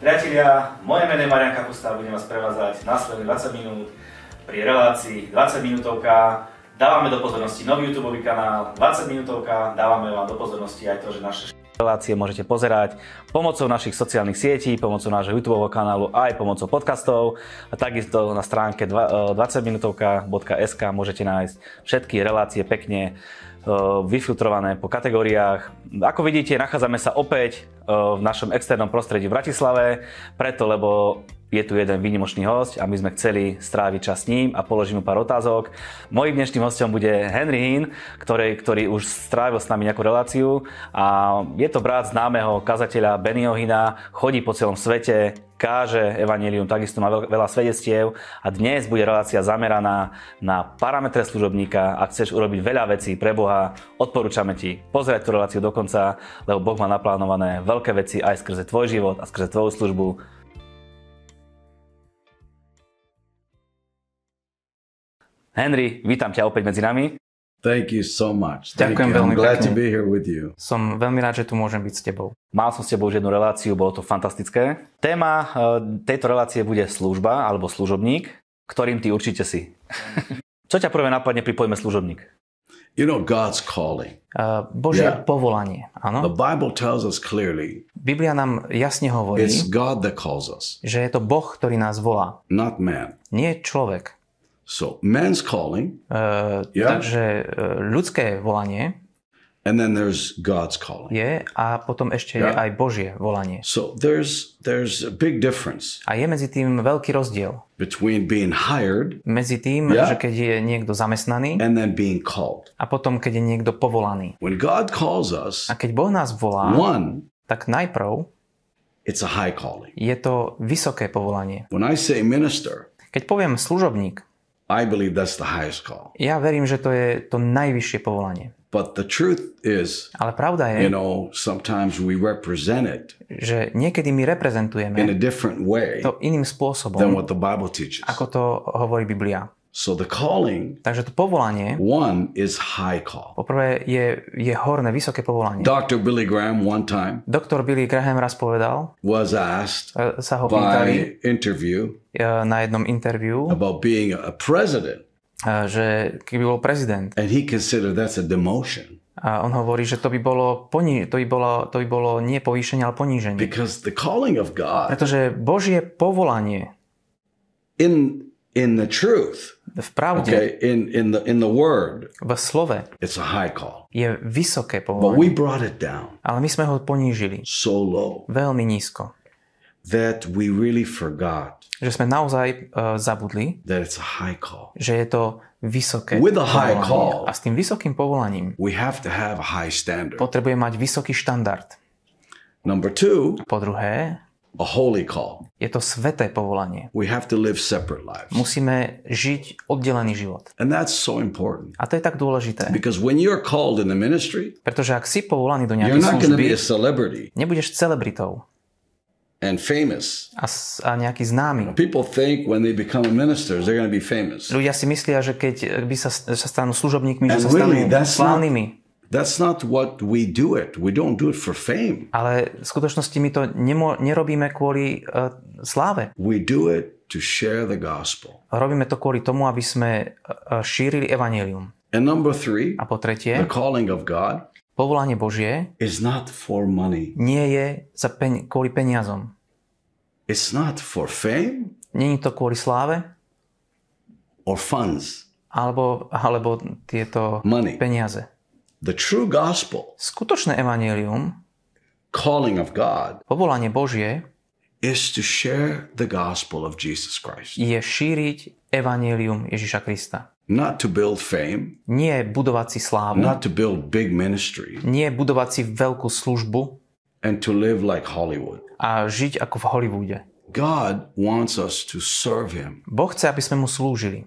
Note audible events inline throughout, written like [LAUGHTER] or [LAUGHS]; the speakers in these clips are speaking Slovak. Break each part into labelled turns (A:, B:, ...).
A: Priatelia, moje meno je Marian Kapusta a budem vás prevázať následných 20 minút pri relácii 20 minútovka. Dávame do pozornosti nový YouTube kanál 20 minútovka, dávame vám do pozornosti aj to, že naše relácie môžete pozerať pomocou našich sociálnych sietí, pomocou nášho YouTube kanálu aj pomocou podcastov. A takisto na stránke 20minutovka.sk môžete nájsť všetky relácie pekne vyfiltrované po kategóriách. Ako vidíte, nachádzame sa opäť v našom externom prostredí v Bratislave, preto lebo je tu jeden výnimočný host a my sme chceli stráviť čas s ním a položím mu pár otázok. Mojím dnešným hostom bude Henry Hinn, ktorý, ktorý už strávil s nami nejakú reláciu a je to brat známeho kazateľa Bennyho Hina, chodí po celom svete, káže evanelium, takisto má veľa svedectiev a dnes bude relácia zameraná na parametre služobníka. Ak chceš urobiť veľa vecí pre Boha, odporúčame ti pozrieť tú reláciu do konca, lebo Boh má naplánované veľké veci aj skrze tvoj život a skrze tvoju službu. Henry, vítam ťa opäť medzi nami.
B: Thank you so much. Thank
C: Ďakujem
B: you.
C: veľmi
B: I'm glad
C: pekne.
B: to be here with you.
C: Som veľmi rád, že tu môžem byť s tebou.
A: Mal som s tebou už jednu reláciu, bolo to fantastické. Téma eh, tejto relácie bude služba alebo služobník, ktorým ty určite si. [LAUGHS] Čo ťa prvé napadne pri pojme služobník?
B: You know, God's calling.
C: Uh, Božie
B: Yeah.
C: povolanie,
B: The
C: áno.
B: Bible tells us clearly
C: Biblia nám jasne hovorí,
B: it's God that calls us,
C: že je to Boh, ktorý nás volá,
B: not man.
C: nie človek.
B: So, man's calling,
C: Uh,
B: Yeah.
C: Takže uh, ľudské volanie
B: and then there's God's calling.
C: je a potom ešte je
B: Yeah.
C: aj Božie volanie.
B: So, there's there's a big difference
C: A je medzi tým veľký rozdiel.
B: between being hired
C: Medzi tým,
B: Yeah.
C: že keď je niekto zamestnaný
B: and then being called.
C: a potom, keď je niekto povolaný.
B: When God calls us,
C: A keď Boh nás volá,
B: one,
C: tak najprv
B: it's a high calling.
C: je to vysoké povolanie.
B: When I say minister,
C: Keď poviem služobník,
B: I believe that's the highest call.
C: ja verím, že to je to najvyššie povolanie.
B: But the truth is,
C: Ale pravda
B: you
C: je,
B: know, sometimes we represent it
C: že niekedy my
B: in a
C: reprezentujeme
B: different way
C: to iným
B: than
C: spôsobom,
B: what the Bible teaches.
C: ako to hovorí Biblia.
B: So the calling,
C: Takže to povolanie,
B: one is high call.
C: poprvé je, je horné, vysoké povolanie.
B: Dr. Billy Graham one time
C: Doktor Billy Graham raz povedal,
B: was asked
C: e, sa ho pýtali
B: by interview
C: e, na jednom interviu,
B: about being a president,
C: e, že keby bol prezident,
B: and he considered that's a demotion
C: a on hovorí, že to by bolo, poní, to by bolo, to by bolo nie povýšenie, ale poníženie.
B: because the calling of God
C: Pretože Božie povolanie
B: in in the truth,
C: v pravde,
B: okay, in in the in the word,
C: v slove
B: it's a high call.
C: je vysoké
B: But
C: povolanie.
B: we brought it down
C: Ale my sme ho ponížili
B: so low
C: veľmi nízko.
B: that we really forgot
C: Že sme naozaj uh, zabudli,
B: that it's a high call.
C: že je to vysoké
B: With a high call.
C: A s tým vysokým povolaním
B: We have to have a high standard.
C: potrebuje mať vysoký štandard.
B: Number two,
C: Po druhé,
B: a holy call.
C: Je to sveté povolanie.
B: We have to live separate lives.
C: Musíme žiť oddelený život.
B: And that's so important
C: A to je tak dôležité.
B: because when you're called in the ministry,
C: Pretože ak si povolaný do
B: you're
C: nejakej služby,
B: be a celebrity
C: nebudeš celebritou
B: and famous.
C: a, a nejaký známy.
B: People think when they become a minister, they're going to be famous.
C: Ľudia si myslia, že keď by sa, sa stanú služobníkmi, že sa stanú
B: really,
C: slávnymi.
B: That's not what we do it. We don't do it for fame.
C: Ale v skutočnosti my to nemo, nerobíme kvôli uh, sláve.
B: We do it to share the gospel.
C: Robíme to kvôli tomu, aby sme uh, šírili evanelium.
B: And number three,
C: A po
B: the
C: tretie,
B: calling of God
C: povolanie Božie
B: is not for money.
C: nie je za pen, kvôli peniazom.
B: It's not for fame
C: Není to kvôli sláve,
B: or funds.
C: alebo, alebo tieto
B: Money.
C: peniaze.
B: The true gospel,
C: Skutočné evanelium,
B: calling of God,
C: povolanie Božie,
B: is to share the gospel of Jesus Christ.
C: je šíriť evanelium Ježiša Krista.
B: Not to build fame,
C: Nie budovať si slávu,
B: not to build big ministry,
C: nie budovať si veľkú službu
B: and to live like Hollywood.
C: a žiť ako v Hollywoode.
B: God wants us to serve Him,
C: Boh chce, aby sme mu slúžili.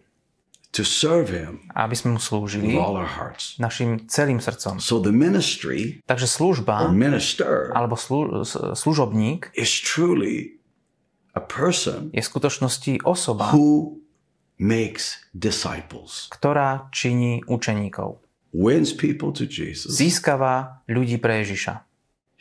B: To serve Him
C: aby sme mu
B: with
C: slúžili
B: all our hearts.
C: našim celým srdcom.
B: So the ministry
C: Takže služba
B: or minister
C: alebo slu, služobník
B: is truly a person
C: je v skutočnosti osoba,
B: who makes disciples,
C: ktorá činí učeníkov.
B: wins people to Jesus,
C: Získava ľudí pre Ježiša.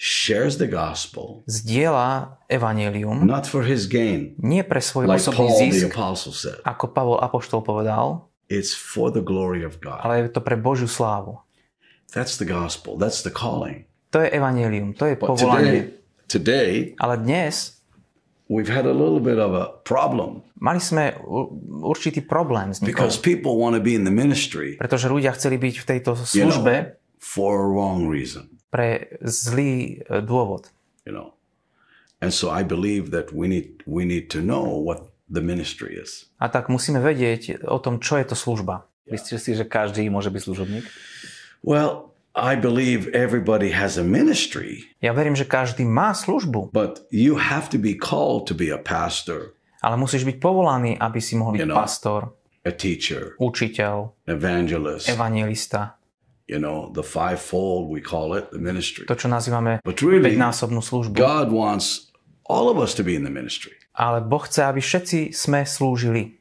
B: Shares the gospel,
C: zdieľa evanelium
B: not for his gain,
C: nie pre svoj
B: like
C: osobný
B: Paul the
C: zisk,
B: apostle said.
C: ako Pavol Apoštol povedal,
B: It's for the glory of God.
C: ale je to pre Božiu slávu.
B: That's the gospel. That's the calling.
C: To je evanelium, to je
B: But
C: povolanie.
B: today, today,
C: Ale dnes
B: we've had a little bit of a problem
C: mali sme určitý problém s
B: because people want to be in the ministry
C: pretože ľudia chceli byť v tejto
B: you know,
C: službe
B: for a wrong reason,
C: pre zlý e, dôvod.
B: you know. And so I believe that we need we need to know what the ministry is.
C: A tak musíme vedieť o tom, čo je to služba.
A: Myslíš si, že každý môže byť služobník?
B: Well, I believe everybody has a ministry,
C: Ja verím, že každý má službu,
B: but you have to be called to be a pastor,
C: ale musíš byť povolaný, aby si mohol byť
B: You know.
C: pastor,
B: a teacher,
C: učiteľ,
B: evangelist,
C: evangelista,
B: you know, the fivefold we call it, the ministry.
C: to, čo nazývame
B: But really,
C: päťnásobnú službu.
B: God wants all of us to be in the ministry,
C: Ale Boh chce, aby všetci sme slúžili.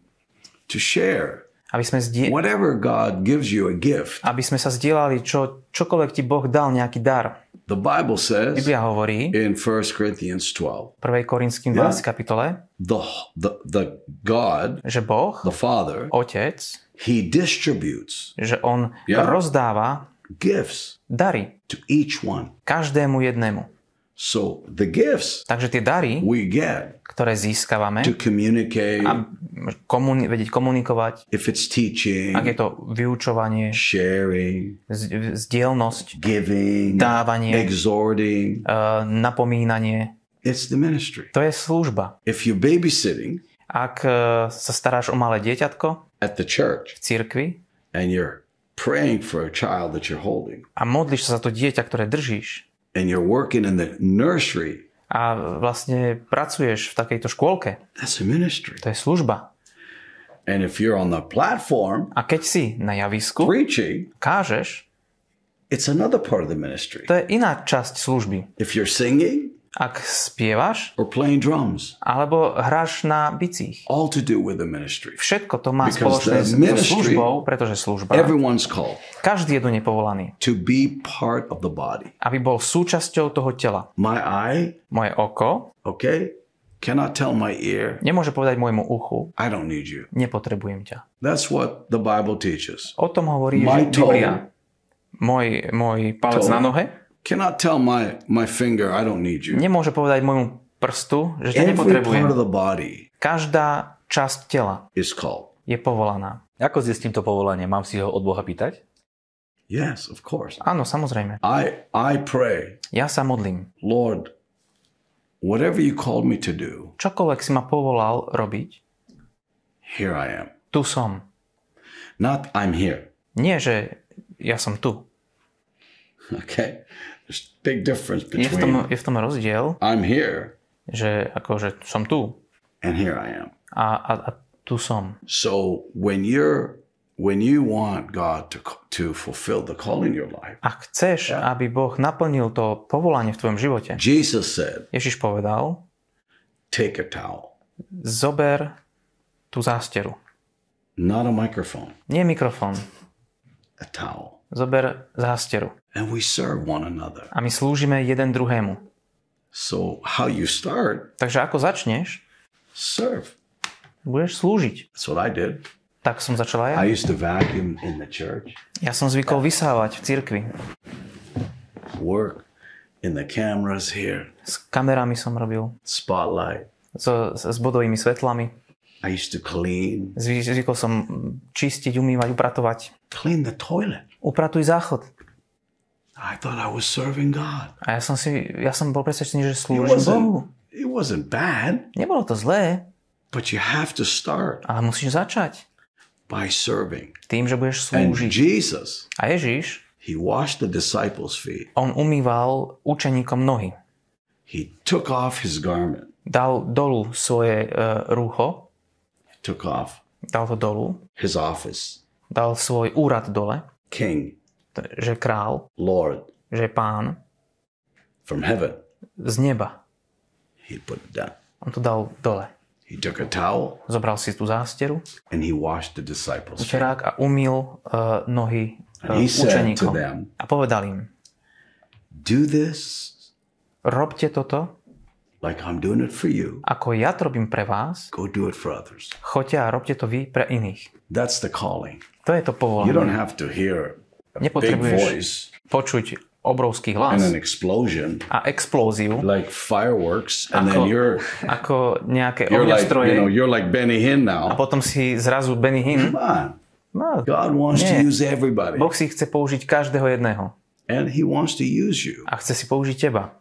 B: to share
C: Aby sme, zdie-
B: whatever God gives you a gift.
C: aby sme sa zdieľali, čo, čokoľvek ti Boh dal nejaký dar.
B: The Bible says
C: Biblia hovorí
B: in 1 Corinthians 12,
C: 1. Korinským 12. kapitole,
B: the, the, the God,
C: že Boh,
B: the Father,
C: Otec,
B: He distributes
C: že On
B: Ja.
C: rozdáva
B: gifts
C: dary
B: to each one.
C: každému jednému.
B: So the gifts
C: Takže tie dary,
B: we get
C: ktoré získavame,
B: to communicate,
C: a komuni- vedieť komunikovať,
B: if it's teaching,
C: ak je to vyučovanie,
B: sharing,
C: z- zdielnosť,
B: giving,
C: dávanie,
B: exhorting,
C: uh, napomínanie,
B: it's the ministry.
C: to je služba.
B: If you're babysitting
C: Ak uh, sa staráš o malé dieťatko
B: at the church
C: v cirkvi
B: and you're praying for a child that you're holding
C: a modlíš sa za to dieťa, ktoré držíš
B: and you're working in the nursery,
C: a vlastne pracuješ v takejto škôlke,
B: that's a ministry.
C: to je služba.
B: And if you're on the platform
C: A keď si na javisku,
B: preaching,
C: kážeš,
B: it's another part of the ministry.
C: to je iná časť služby.
B: If you're singing
C: Ak spievaš
B: or playing drums,
C: alebo hráš na bicích,
B: all to do with the ministry.
C: všetko to má
B: Because
C: spoločné s
B: ministry-
C: službou, pretože služba,
B: Everyone's called
C: každý je do nej povolaný,
B: to be part of the body.
C: aby bol súčasťou toho tela.
B: My eye,
C: Moje oko
B: okay, cannot tell my ear,
C: nemôže povedať môjmu uchu,
B: I don't need you.
C: nepotrebujem ťa.
B: That's what the Bible teaches.
C: O tom hovorí
B: My
C: Biblia. Môj, môj palec
B: Toe.
C: na nohe
B: Cannot tell my, my finger, I don't need you.
C: nemôže povedať môjmu prstu, že ťa nepotrebujem.
B: part of the body
C: Každá časť tela
B: is called.
C: je povolaná.
A: Ako zistím to povolanie? Mám si ho od Boha pýtať?
B: Yes, of course.
C: Áno, samozrejme.
B: I I pray,
C: Ja sa modlím.
B: Lord, whatever you called me to do,
C: Čokoľvek si ma povolal robiť,
B: here I am.
C: tu som.
B: Not I'm here.
C: Nie, že ja som tu. [LAUGHS]
B: Okay? There's big difference
C: Je v tom,
B: between
C: je v tom rozdiel,
B: I'm here
C: že akože som tu
B: and here I am.
C: a, a, a tu som.
B: So when you're when you want God to to fulfill the call in your life,
C: Ak chceš, aby Boh naplnil to povolanie v tvojom živote,
B: Jesus said,
C: Ježiš povedal,
B: take a towel,
C: zober tú zásteru.
B: not a microphone,
C: Nie mikrofón,
B: a towel.
C: Zober zásteru.
B: And we serve one another.
C: A my slúžime jeden druhému.
B: So how you start,
C: Takže ako začneš,
B: serve.
C: budeš slúžiť.
B: That's what I did.
C: Tak som začala
B: I
C: ja.
B: used to vacuum in the church,
C: Ja som zvykol vysávať v cirkvi.
B: work in the cameras here,
C: S kamerami som robil,
B: spotlight.
C: so, s, s bodovými svetlami.
B: I used to clean,
C: Zvyk, zvykol som čistiť, umývať, upratovať.
B: clean the toilet.
C: Upratuj záchod.
B: I thought I was serving God.
C: A ja som si, ja som bol presvedčený, že slúžim Bohu.
B: it wasn't bad,
C: Nebolo to zlé,
B: but you have to start
C: ale musíš začať
B: by serving.
C: tým, že budeš
B: And
C: slúžiť.
B: Jesus,
C: A Ježiš,
B: he washed the disciples' feet.
C: on umýval učeníkom nohy.
B: He took off his garment,
C: Dal dolu svoje uh, rúcho,
B: took off
C: dal to dolu,
B: his office,
C: dal svoj úrad dole,
B: king,
C: že král,
B: Lord,
C: že pán
B: from heaven.
C: z neba.
B: He put it down.
C: On to dal dole.
B: He took a towel
C: Zobral si tú zásteru,
B: and he washed the disciples'
C: učerák a umýl uh, nohy uh,
B: And he said to
C: učeníkom.
B: them,
C: A povedal im,
B: Do this
C: robte toto,
B: like I'm doing it for you.
C: ako ja to robím pre vás,
B: Go do it for others.
C: choďte a robte to vy pre iných.
B: That's the calling.
C: To je to
B: You don't
C: povolanie.
B: have to hear a big
C: Nepotrebuješ
B: voice
C: počuť obrovský
B: and
C: hlas
B: an explosion
C: a explóziu,
B: like fireworks, and then you're
C: ako nejaké
B: you're like
C: ohňostroje
B: you know you're like Benny Hinn
C: a
B: now.
C: potom si zrazu Benny Hinn.
B: Come on,
C: No,
B: God wants to
C: Nie.
B: use everybody,
C: boh si chce použiť každého jedného
B: and He wants to use you
C: a chce si použiť teba.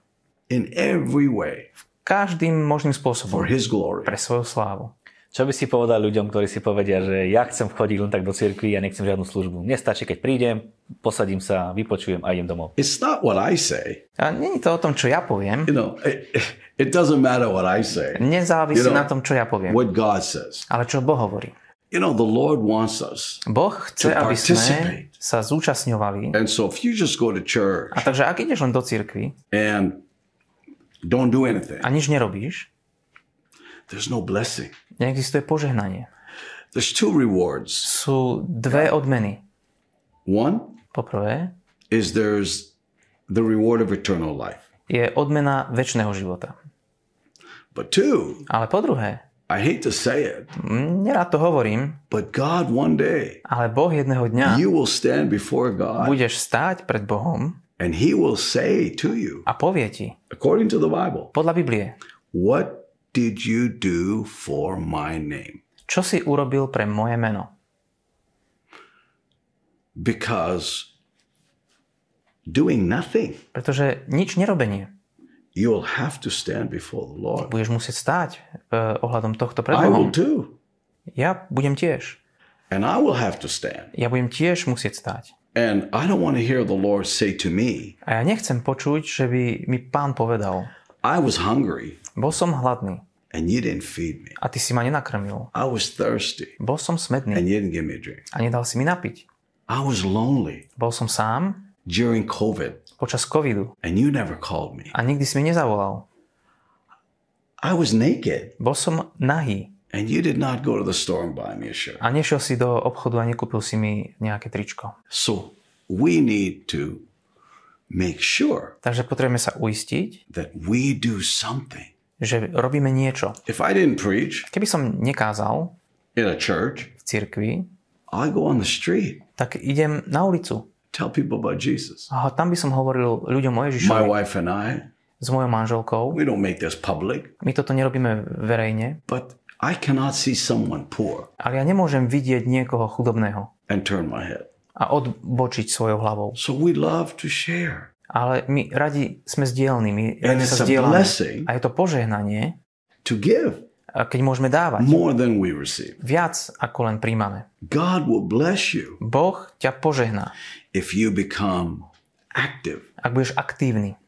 B: in every way
C: Každým možným
B: for
C: spôsobom
B: His glory.
C: pre svoju slávu.
A: Čo by si povedal ľuďom, ktorí si povedia, že ja chcem chodiť len tak do cirkvi, ja nechcem žiadnu službu. Mne stačí, keď prídem, posadím sa, vypočujem a idem domov.
B: It's not what I say.
C: A nie je to o tom, čo ja poviem.
B: You know, it, it doesn't matter what I say.
C: Nezávisí
B: You know,
C: na tom, čo ja poviem.
B: What God says.
C: Ale čo Boh hovorí.
B: You know, the Lord wants us.
C: Boh chce,
B: To
C: aby sme sa zúčastňovali.
B: And so if you just go to church
C: A takže ak ideš len do cirkvi
B: and don't do anything,
C: a nič nerobíš,
B: there's no blessing.
C: neexistuje požehnanie.
B: There's two rewards.
C: Sú dve odmeny.
B: One
C: Poprvé
B: is there's the reward of eternal life.
C: je odmena väčšného života.
B: But two,
C: Ale po druhé,
B: I hate to say it,
C: nerád to hovorím,
B: but God one day,
C: ale Boh jedného dňa
B: you will stand before God
C: budeš stáť pred Bohom
B: and He will say to you,
C: a povie ti,
B: according to the Bible,
C: podľa Biblie,
B: what did you do for my name?
C: čo si urobil pre moje meno.
B: Because doing nothing,
C: Pretože nič nerobenie.
B: you'll have to stand before the Lord.
C: Budeš musieť stáť eh, ohľadom tohto pred
B: I will too.
C: Ja budem tiež.
B: And I will have to stand.
C: Ja budem tiež musieť stáť.
B: And I don't want to hear the Lord say to me,
C: A ja nechcem počuť, že by mi pán povedal,
B: I was hungry
C: bol som hladný
B: and you didn't feed me.
C: a ty si ma nenakrmil.
B: I was thirsty
C: Bol som smedný
B: and you didn't give me a drink.
C: a nedal si mi napiť.
B: I was lonely
C: Bol som sám
B: during COVID
C: počas covidu
B: and you never called me.
C: a nikdy si mi nezavolal.
B: I was naked
C: Bol som nahý
B: and you did not go to the store and buy me a shirt.
C: a nešiel si do obchodu a nekúpil si mi nejaké tričko.
B: So we need to make sure
C: Takže potrebujeme sa uistiť,
B: that we do something.
C: že robíme niečo.
B: If I didn't preach
C: Keby som nekázal
B: in a church,
C: v cirkvi,
B: I go on the street,
C: tak idem na ulicu.
B: tell people about Jesus.
C: A tam by som hovoril ľuďom o
B: My
C: Ježišovi
B: wife and I,
C: s mojou manželkou.
B: we don't make this public,
C: My toto nerobíme verejne,
B: but I cannot see someone poor
C: ale ja nemôžem vidieť niekoho chudobného
B: and turn my head.
C: a odbočiť svojou hlavou.
B: So we love to share.
C: Ale my radi sme zdielní, my
B: And
C: radi
B: it's
C: sa
B: a blessing
C: A je to požehnanie,
B: to give
C: a keď môžeme dávať
B: more than we receive.
C: viac, ako len príjmame.
B: God will bless you
C: Boh ťa požehná,
B: if you become active
C: ak budeš aktívny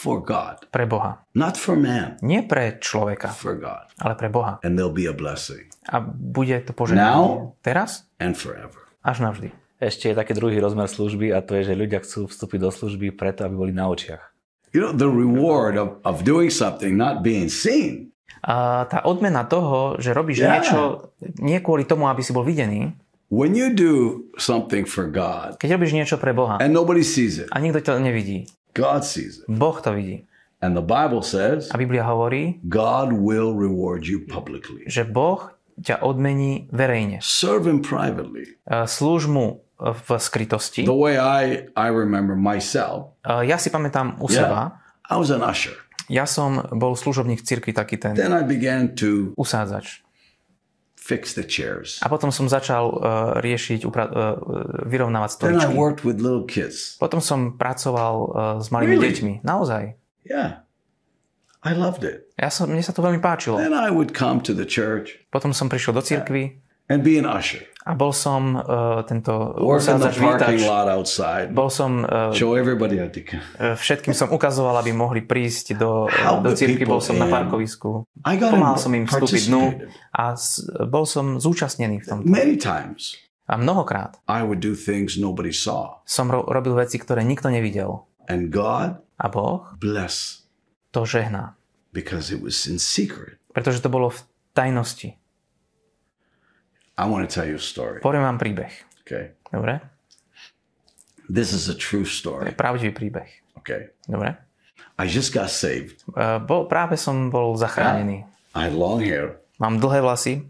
B: for God,
C: pre Boha.
B: not for man,
C: Nie pre človeka,
B: for God.
C: ale pre Boha.
B: And there'll be a blessing
C: A bude to požehnanie
B: Now?
C: teraz
B: and forever.
C: až navždy.
A: Ešte je taký druhý rozmer služby a to je, že ľudia chcú vstúpiť do služby preto, aby boli na očiach.
B: You know, the reward of, of doing something not being seen
C: A tá odmena toho, že robíš
B: Yeah.
C: niečo nie kvôli tomu, aby si bol videný,
B: when you do something for God
C: keď robíš niečo pre Boha
B: and nobody sees it,
C: a nikto to nevidí,
B: God sees it.
C: Boh to vidí.
B: And the Bible says
C: A Biblia hovorí,
B: God will reward you publicly.
C: že Boh ťa odmení verejne.
B: Serve Him privately.
C: Slúž mu e, v skrytosti.
B: The way I, I remember myself,
C: E, Ja si pamätám u seba,
B: I was an usher.
C: ja som bol služobník cirkvi taký ten
B: Then I began to
C: usádzač.
B: Fix the chairs.
C: A potom som začal uh, riešiť, upra- uh, vyrovnávať
B: Then I
C: stoličky.
B: worked with little kids.
C: Potom som pracoval uh, s malými
B: Really?
C: deťmi. Naozaj.
B: Yeah. I loved it.
C: Ja som, mne sa to veľmi páčilo.
B: Then I would come to the church
C: Potom som prišiel do cirkvi
B: and be an usher.
C: a bol som uh, tento
B: Work in the
C: usádzač, vítač.
B: parking lot outside.
C: Bol som, uh,
B: Show everybody how to come.
C: všetkým som ukazoval, aby mohli prísť do,
B: Help
C: do
B: the
C: cirkvi. Bol som na parkovisku. Pomáhal som im vstúpiť dnu a s, bol som zúčastnený v tom.
B: Many times
C: A mnohokrát
B: I would do things nobody saw.
C: som ro- robil veci, ktoré nikto nevidel.
B: And God
C: A Boh
B: bless
C: to žehná.
B: because it was in secret.
C: Pretože to bolo v tajnosti.
B: I want to tell you a story.
C: Poviem vám príbeh.
B: Okay.
C: Dobre?
B: This is a true
C: To je
B: story.
C: pravdivý príbeh.
B: Okay.
C: Dobre?
B: I just got saved.
C: Uh, bol, práve som bol zachránený.
B: I had long hair.
C: Mám dlhé vlasy,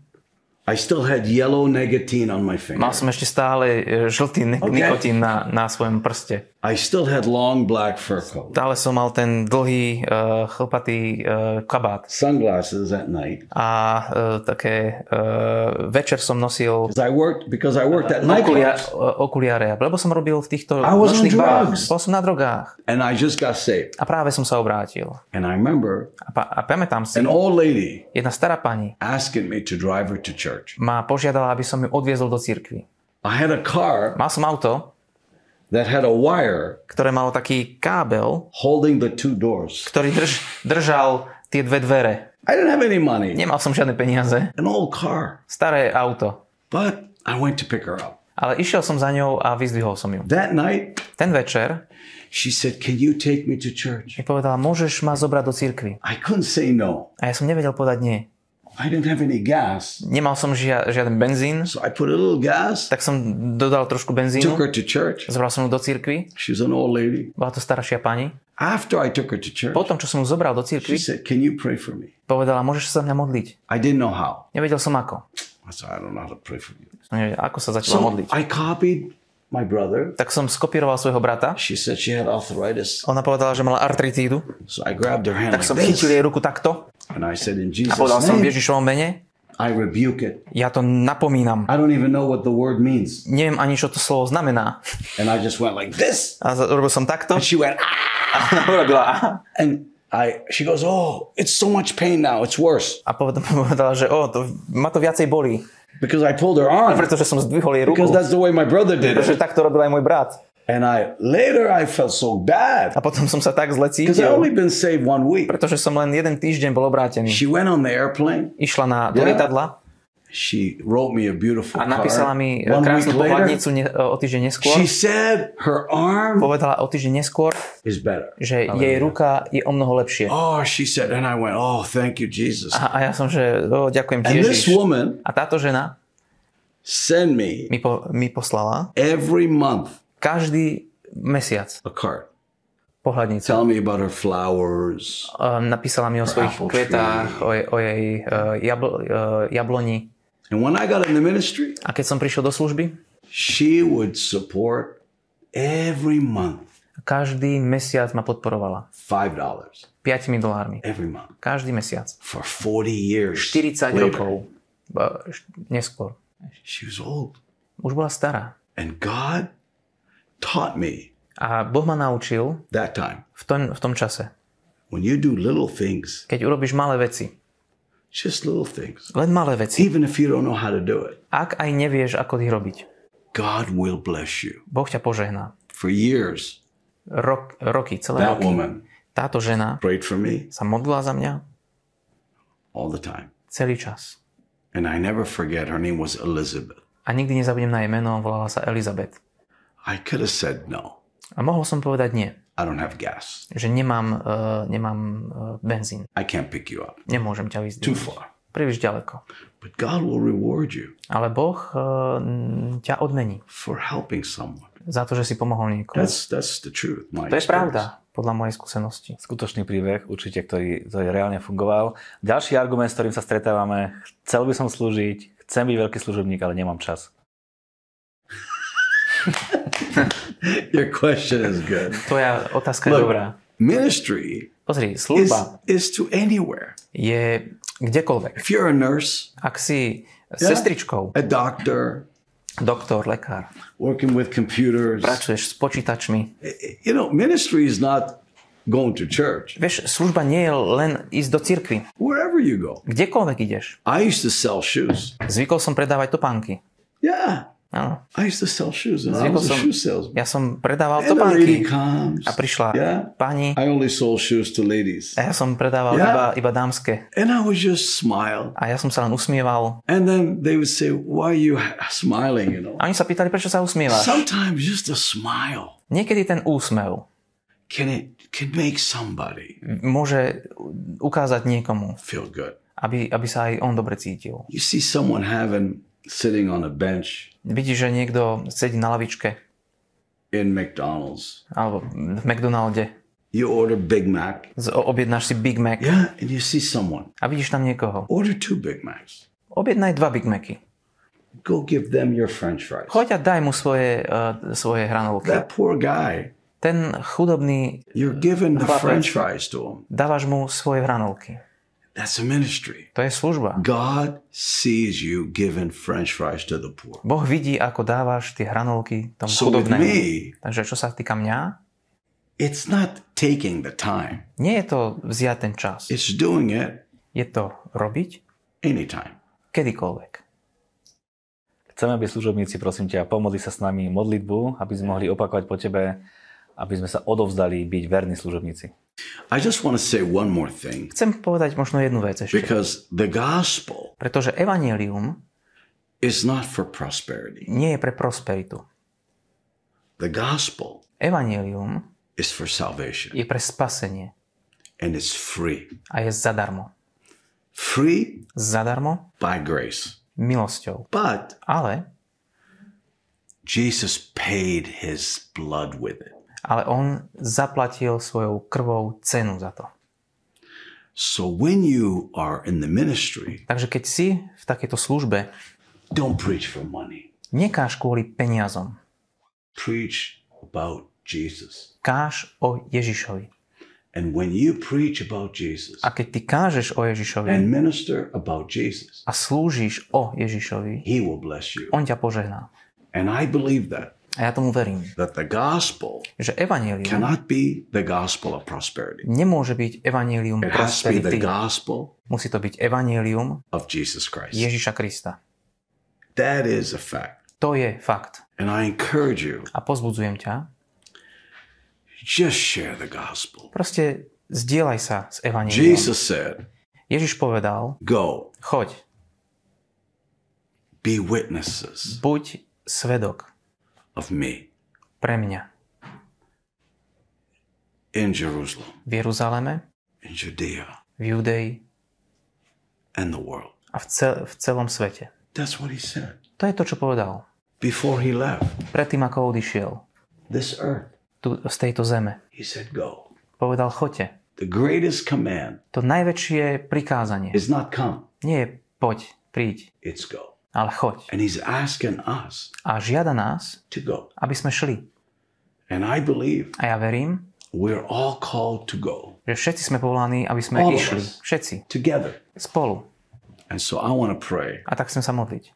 B: I still had yellow nicotine on my finger.
C: mal som ešte stále e, žltý
B: Okay.
C: nikotín na, na svojom prste.
B: I still had long black fur coat.
C: Stále som mal ten dlhý, uh, chlpatý uh, kabát.
B: Sunglasses at night.
C: A uh, také uh, večer som nosil
B: Because I worked because I worked at
C: okulia,
B: nightclubs.
C: uh, okuliare, lebo som robil v týchto
B: I was
C: nočných
B: drugs.
C: Bol som na drogách.
B: And I just got saved.
C: A práve som sa obrátil.
B: And I remember
C: A, pa, a pamätám si,
B: an old lady
C: jedna stará pani
B: asking me to drive her to church.
C: ma požiadala, aby som ju odviezol do cirkvi.
B: I had a car
C: Mal som auto,
B: that had a wire
C: ktoré malo taký kábel,
B: holding the two doors.
C: ktorý drž, držal tie dve dvere.
B: I didn't have any money.
C: Nemal som žiadne peniaze.
B: An old car.
C: Staré auto.
B: But I went to pick her up.
C: Ale išiel som za ňou a vyzdvihol som ju.
B: That night,
C: Ten večer
B: she said, Can you take me to church?
C: mi povedala, môžeš ma zobrať do cirkvi.
B: I couldn't say no.
C: A ja som nevedel povedať nie.
B: I didn't have any gas.
C: Nemal som žia, žiaden benzín,
B: So I put a little gas,
C: tak som dodal trošku
B: took
C: benzínu,
B: her to church.
C: zobral som ju do cirkvi,
B: She was an old lady.
C: bola to staršia pani.
B: After I took her to church,
C: Potom, čo som ju zobral do
B: she
C: cirkvi,
B: said, Can you pray for me?
C: povedala, môžeš sa za mňa modliť.
B: I didn't know how.
C: Nevedel som ako.
B: I said, I don't know how to pray for you.
C: Som nevedel, ako sa začala
B: So
C: modliť.
B: I copied my brother.
C: Tak som skopíroval svojho brata.
B: She said she had arthritis.
C: Ona povedala, že mala artritídu.
B: So I grabbed her hand
C: Tak som
B: like
C: chytil
B: this.
C: jej ruku takto
B: And I said, In
C: a
B: Jesus'
C: povedal som v Ježišovom mene,
B: I rebuke it.
C: ja to napomínam.
B: I don't even know what the word means.
C: Neviem ani, čo to slovo znamená.
B: And I just went like this.
C: A robil som takto.
B: And she went, ah. [LAUGHS]
C: Urobila aha.
B: And I, she goes, oh, it's so much pain now. It's worse.
C: A [LAUGHS] povedala, že o, to, ma to viacej bolí.
B: Because I pulled her arm.
C: Pretože som zdvihol jej ruku.
B: Because that's the way my brother did
C: Pretože
B: it.
C: tak to robil aj môj brat.
B: And I, later I felt so bad.
C: A potom som sa tak zle
B: Because I
C: cítil.
B: only been saved one week.
C: Pretože som len jeden týždeň bol obrátený.
B: She went on the airplane.
C: Išla na, do
B: Yeah.
C: lietadla
B: She wrote me a beautiful
C: a napísala mi
B: One
C: krásnu pohľadnicu ne, o týždeň neskôr.
B: she said her arm
C: Povedala o týždeň neskôr,
B: is better.
C: že jej ruka je o mnoho lepšie.
B: Oh, she said, and I went, oh, thank you, Jesus.
C: A, a ja som, že o, ďakujem ti
B: And this
C: Ježiš.
B: woman
C: A táto žena
B: sent me
C: mi, po, mi poslala
B: every month
C: každý mesiac
B: a card.
C: pohľadnicu.
B: Tell me about her flowers.
C: Uh, napísala mi o svojich kvetách, o, jej- o jej uh, jabl, uh, jabloni.
B: And when I got in the ministry,
C: A keď som prišiel do služby,
B: she would support every month
C: každý mesiac ma podporovala.
B: five dollars
C: 5 dolármi.
B: every month
C: Každý mesiac.
B: for 40 years.
C: 40
B: later.
C: rokov. Neskôr.
B: She was old.
C: Už bola stará.
B: And God taught me
C: A Boh ma naučil
B: that time
C: v tom, v tom čase.
B: when you do little things,
C: Keď urobíš malé veci,
B: just little things,
C: len malé veci,
B: even if you don't know how to do it,
C: ak aj nevieš, ako ich robiť,
B: God will bless you.
C: Boh ťa požehná.
B: For years,
C: Rok, roky, celé
B: that
C: roky.
B: woman
C: Táto žena
B: prayed for me
C: sa modlila za mňa
B: all the time.
C: celý čas.
B: And I never forget, her name was Elizabeth.
C: A nikdy nezabudnem na jej meno, volala sa Elizabeth.
B: I could have said no.
C: A mohol som povedať nie,
B: I don't have gas.
C: že nemám, uh, nemám uh, benzín.
B: I can't pick you up.
C: Nemôžem ťa
B: Too
C: vyzdvihnúť.
B: far.
C: Príliš ďaleko.
B: But God will reward you
C: Ale Boh uh, ťa odmení
B: for helping someone.
C: za to, že si pomohol niekomu.
B: That's that's the truth. My
C: To je
B: experience.
C: pravda, podľa mojej skúsenosti.
A: Skutočný príbeh, určite, ktorý, ktorý reálne fungoval. Ďalší argument, s ktorým sa stretávame, chcel by som slúžiť, chcem byť veľký služobník, ale nemám čas. [LAUGHS] [LAUGHS]
B: Your question is good.
C: Tvoja otázka je
B: Look,
C: dobrá.
B: Ministry
C: Pozri,
B: is
C: služba
B: is to anywhere.
C: je kdekoľvek.
B: If you're a nurse,
C: Ak si sestričkou,
B: a doctor,
C: doktor, lekár,
B: working with computers,
C: pracuješ s počítačmi,
B: you know, ministry is not going to church.
C: vieš, služba nie je len ísť do cirkvi.
B: Wherever you go.
C: Kdekoľvek ideš.
B: I used to sell shoes.
C: Zvykol som predávať topánky.
B: Yeah.
C: Áno.
B: I used to sell shoes and I was a
C: som,
B: shoe salesman.
C: ja som predával
B: And a
C: topánky.
B: comes.
C: A prišla
B: Yeah.
C: pani
B: I only sold shoes to ladies.
C: a ja som predával
B: Yeah.
C: iba, iba dámske.
B: And I would just smile.
C: A ja som sa len usmieval.
B: And then they would say, why are you smiling, you know?
C: A oni sa pýtali, prečo sa usmievaš.
B: Sometimes just a smile
C: Niekedy ten úsmev
B: can it can make somebody
C: môže ukázať niekomu,
B: feel good.
C: aby, aby sa aj on dobre cítil.
B: You see someone having sitting on a bench
C: Vidíš, že niekto sedí na lavičke
B: in McDonald's
C: alebo v McDonalde
B: You order Big Mac.
C: Z- Objednáš si Big Mac
B: Yeah, and you see someone.
C: a vidíš tam niekoho.
B: Order two Big Macs.
C: Objednaj dva Big Macy.
B: Go give them your French fries.
C: Choď a daj mu svoje, uh, svoje hranolky.
B: That poor guy.
C: Ten chudobný,
B: You're giving the. French fries to him.
C: dávaš mu svoje hranolky.
B: That's a ministry.
C: To je služba.
B: God sees you giving French fries to the poor.
C: Boh vidí, ako dávaš tie hranolky tomu
B: So
C: chudobnému.
B: me,
C: Takže čo sa týka mňa,
B: it's not taking the time.
C: nie je to vziať ten čas.
B: It's doing it
C: Je to robiť
B: anytime.
C: kedykoľvek.
A: Chceme, aby služobníci, prosím ťa, pomodli sa s nami modlitbu, aby sme mohli opakovať po tebe, aby sme sa odovzdali byť verní služobníci.
B: I just want to say one more thing
C: Chcem povedať možno jednu vec ešte.
B: because the gospel
C: Pretože evanelium
B: is not for prosperity.
C: nie je pre prosperitu.
B: The gospel
C: Evanelium
B: is for salvation
C: je pre spasenie
B: and it's free.
C: a je zadarmo.
B: Free
C: Zadarmo
B: by grace.
C: milosťou.
B: But
C: Ale,
B: Jesus paid his blood with it.
C: Ale on zaplatil svojou krvou cenu za to.
B: So when you are in the ministry,
C: Takže keď si v takejto službe,
B: don't preach for money.
C: nekáž kvôli peniazom.
B: Preach about Jesus.
C: Káž o Ježišovi.
B: And when you preach about Jesus
C: A keď ty kážeš o Ježišovi
B: and minister about Jesus,
C: a slúžiš o Ježišovi,
B: he will bless you.
C: on ťa požehná.
B: And I believe that
C: A ja tomu verím,
B: that the gospel
C: že evanílium
B: cannot be the gospel of prosperity.
C: nemôže byť evanílium
B: It has to be the
C: prosperity.
B: gospel
C: Musí to byť evanílium
B: of Jesus Christ.
C: Ježiša Krista.
B: That is a fact.
C: To je fakt.
B: And I encourage you,
C: A pozbudzujem ťa,
B: just share the gospel.
C: proste zdieľaj sa s evanílium.
B: Jesus said,
C: Ježiš povedal,
B: Go,
C: choď,
B: be witnesses
C: buď svedok
B: of me
C: pre mňa
B: in Jerusalem,
C: v Jeruzaleme,
B: in Judea,
C: v Judei
B: and the world.
C: a v, cel- v celom svete.
B: That's what he said.
C: To je to, čo povedal.
B: Before he left
C: Predtým, ako odišiel
B: this earth,
C: tu, z tejto zeme.
B: he said, Go.
C: Povedal, choďte.
B: The greatest command
C: To najväčšie prikázanie
B: is not come,
C: nie je poď, príď,
B: it's go.
C: Ale choď.
B: And he's asking us
C: A žiada nás,
B: to go.
C: aby sme šli.
B: And I believe
C: A ja verím,
B: we're all called to go
C: že všetci sme povolaní, aby sme
B: All
C: išli. Všetci.
B: together.
C: Spolu.
B: And so I want to pray.
C: A tak chcem sa modliť.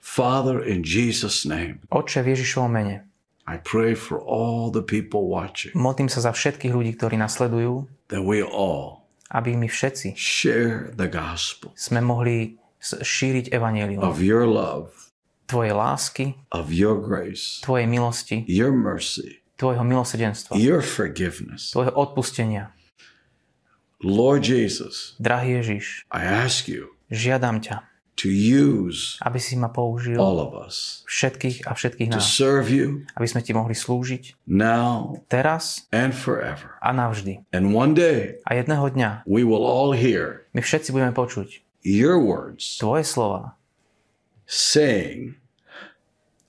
B: Father, in Jesus' name,
C: Otče v Ježišovom mene,
B: I pray for all the people watching
C: modlím sa za všetkých ľudí, ktorí nás sledujú,
B: that we all
C: aby my všetci
B: share the gospel
C: sme mohli šíriť evanelium.
B: of your love,
C: Tvojej lásky,
B: of your grace,
C: Tvojej milosti,
B: your mercy,
C: Tvojho milosedenstva,
B: your forgiveness.
C: Tvojho odpustenia.
B: Lord Jesus,
C: Drahý Ježiš,
B: I ask you
C: žiadam ťa,
B: to use
C: aby si ma použil
B: all of us
C: všetkých a všetkých
B: to
C: nás,
B: serve you
C: aby sme ti mohli slúžiť
B: now
C: teraz
B: and forever.
C: a navždy.
B: And one day
C: A jedného dňa
B: we will all hear
C: my všetci budeme počuť
B: your words
C: Tvoje slova,
B: saying,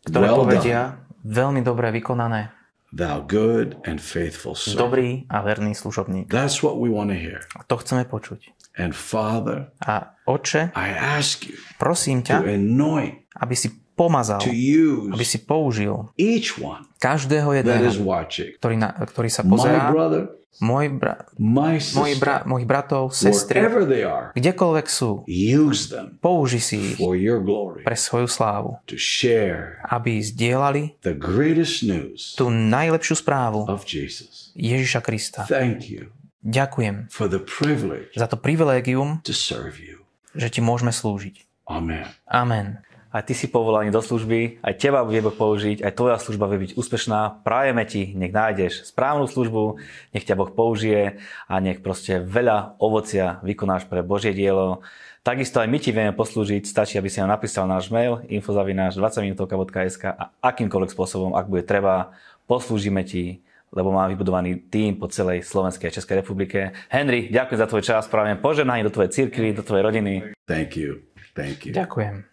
C: ktoré
B: Well
C: povedia veľmi dobre vykonané,
B: Thou good and faithful servant.
C: dobrý a verný služobník.
B: That's what we want to hear.
C: A to chceme počuť.
B: And Father,
C: A Oče,
B: I ask you
C: prosím
B: to
C: ťa,
B: anoint,
C: aby si pomazal,
B: to
C: aby
B: use
C: si použil
B: each one
C: každého
B: that is
C: jedného,
B: watching.
C: ktorý, na, ktorý sa
B: My
C: pozerá,
B: brother,
C: môj bra,
B: my sister,
C: bra, mojich bratov, sestry,
B: they are,
C: kdekoľvek sú,
B: use them
C: použi si ich
B: for your glory
C: pre svoju slávu,
B: to share
C: aby zdieľali
B: the greatest news
C: tú najlepšiu správu
B: of Jesus.
C: Ježiša Krista.
B: Thank you
C: Ďakujem
B: for the privilege
C: za to privilégium,
B: to serve you.
C: že ti môžeme slúžiť.
B: Amen.
C: Amen.
A: Aj ty si povolaný do služby, aj teba vie Boh použiť, aj tvoja služba vie byť úspešná. Prajeme ti, nech nájdeš správnu službu, nech ťa Boh použije a nech proste veľa ovocia vykonáš pre Božie dielo. Takisto aj my ti vieme poslúžiť, stačí, aby si nám napísal náš mail infozavináš 20minutovka.sk a akýmkoľvek spôsobom, ak bude treba, poslúžime ti, lebo mám vybudovaný tým po celej Slovenskej a Českej republike. Henry, ďakujem za tvoj čas, prajem požehnanie do tvojej cirkvi, do tvojej rodiny.
B: Thank you. Thank you.
C: Ďakujem.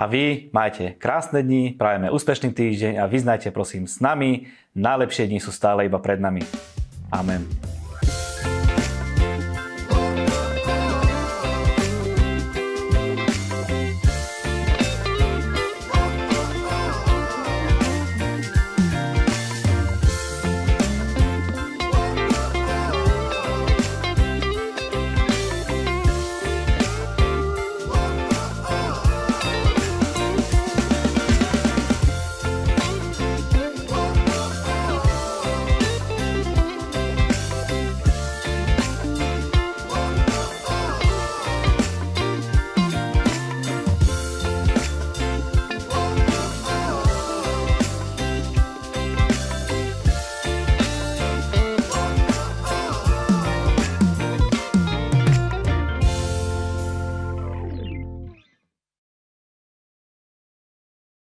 A: A vy majte krásne dni, prajeme úspešný týždeň a vyznajte prosím s nami, najlepšie dni sú stále iba pred nami. Amen.